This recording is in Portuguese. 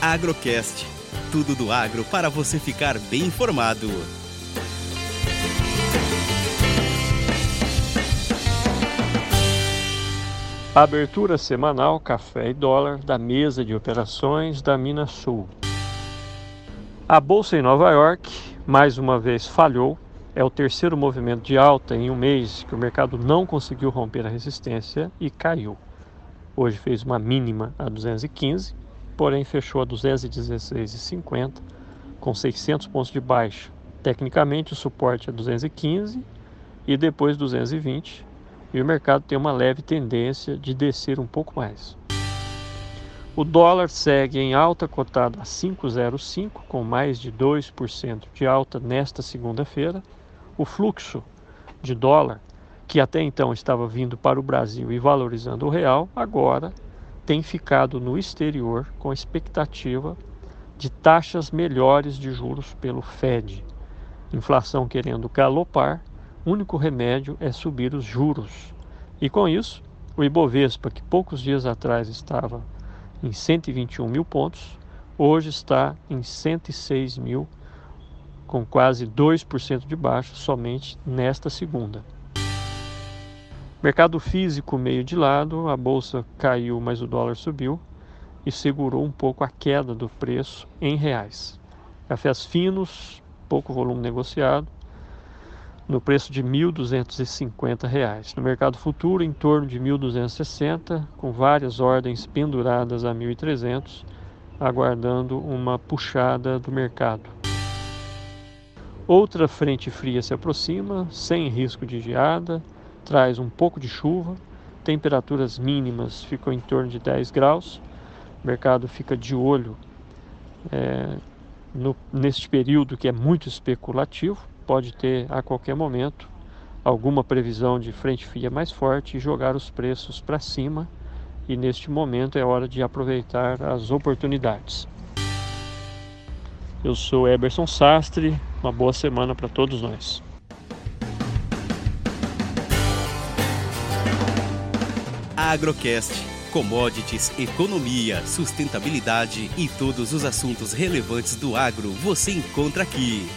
Agrocast. Tudo do agro para você ficar bem informado. Abertura semanal Café e Dólar da mesa de operações da Minas Sul. A bolsa em Nova York mais uma vez falhou. É o terceiro movimento de alta em um mês que o mercado não conseguiu romper a resistência e caiu. Hoje fez uma mínima a 215, porém fechou a 216,50 com 600 pontos de baixa. Tecnicamente o suporte é 215 e depois 220 e o mercado tem uma leve tendência de descer um pouco mais. O dólar segue em alta cotada a 5,05 com mais de 2% de alta nesta segunda-feira. O fluxo de dólar que até então estava vindo para o Brasil e valorizando o real, agora tem ficado no exterior com expectativa de taxas melhores de juros pelo Fed. Inflação querendo galopar, único remédio é subir os juros. E com isso, o Ibovespa, que poucos dias atrás estava em 121 mil pontos, hoje está em 106 mil, com quase 2% de baixa somente nesta segunda. Mercado físico meio de lado, a bolsa caiu, mas o dólar subiu e segurou um pouco a queda do preço em reais. Cafés finos, pouco volume negociado, no preço de R$ 1.250. No mercado futuro, em torno de 1.260, com várias ordens penduradas a 1.300, aguardando uma puxada do mercado. Outra frente fria se aproxima, sem risco de geada, traz um pouco de chuva, temperaturas mínimas ficam em torno de 10 graus, o mercado fica de olho é, no, neste período que é muito especulativo, pode ter a qualquer momento alguma previsão de frente fria mais forte e jogar os preços para cima, e neste momento é hora de aproveitar as oportunidades. Eu sou Eberson Sastre, uma boa semana para todos nós. Agrocast. Commodities, economia, sustentabilidade e todos os assuntos relevantes do agro você encontra aqui.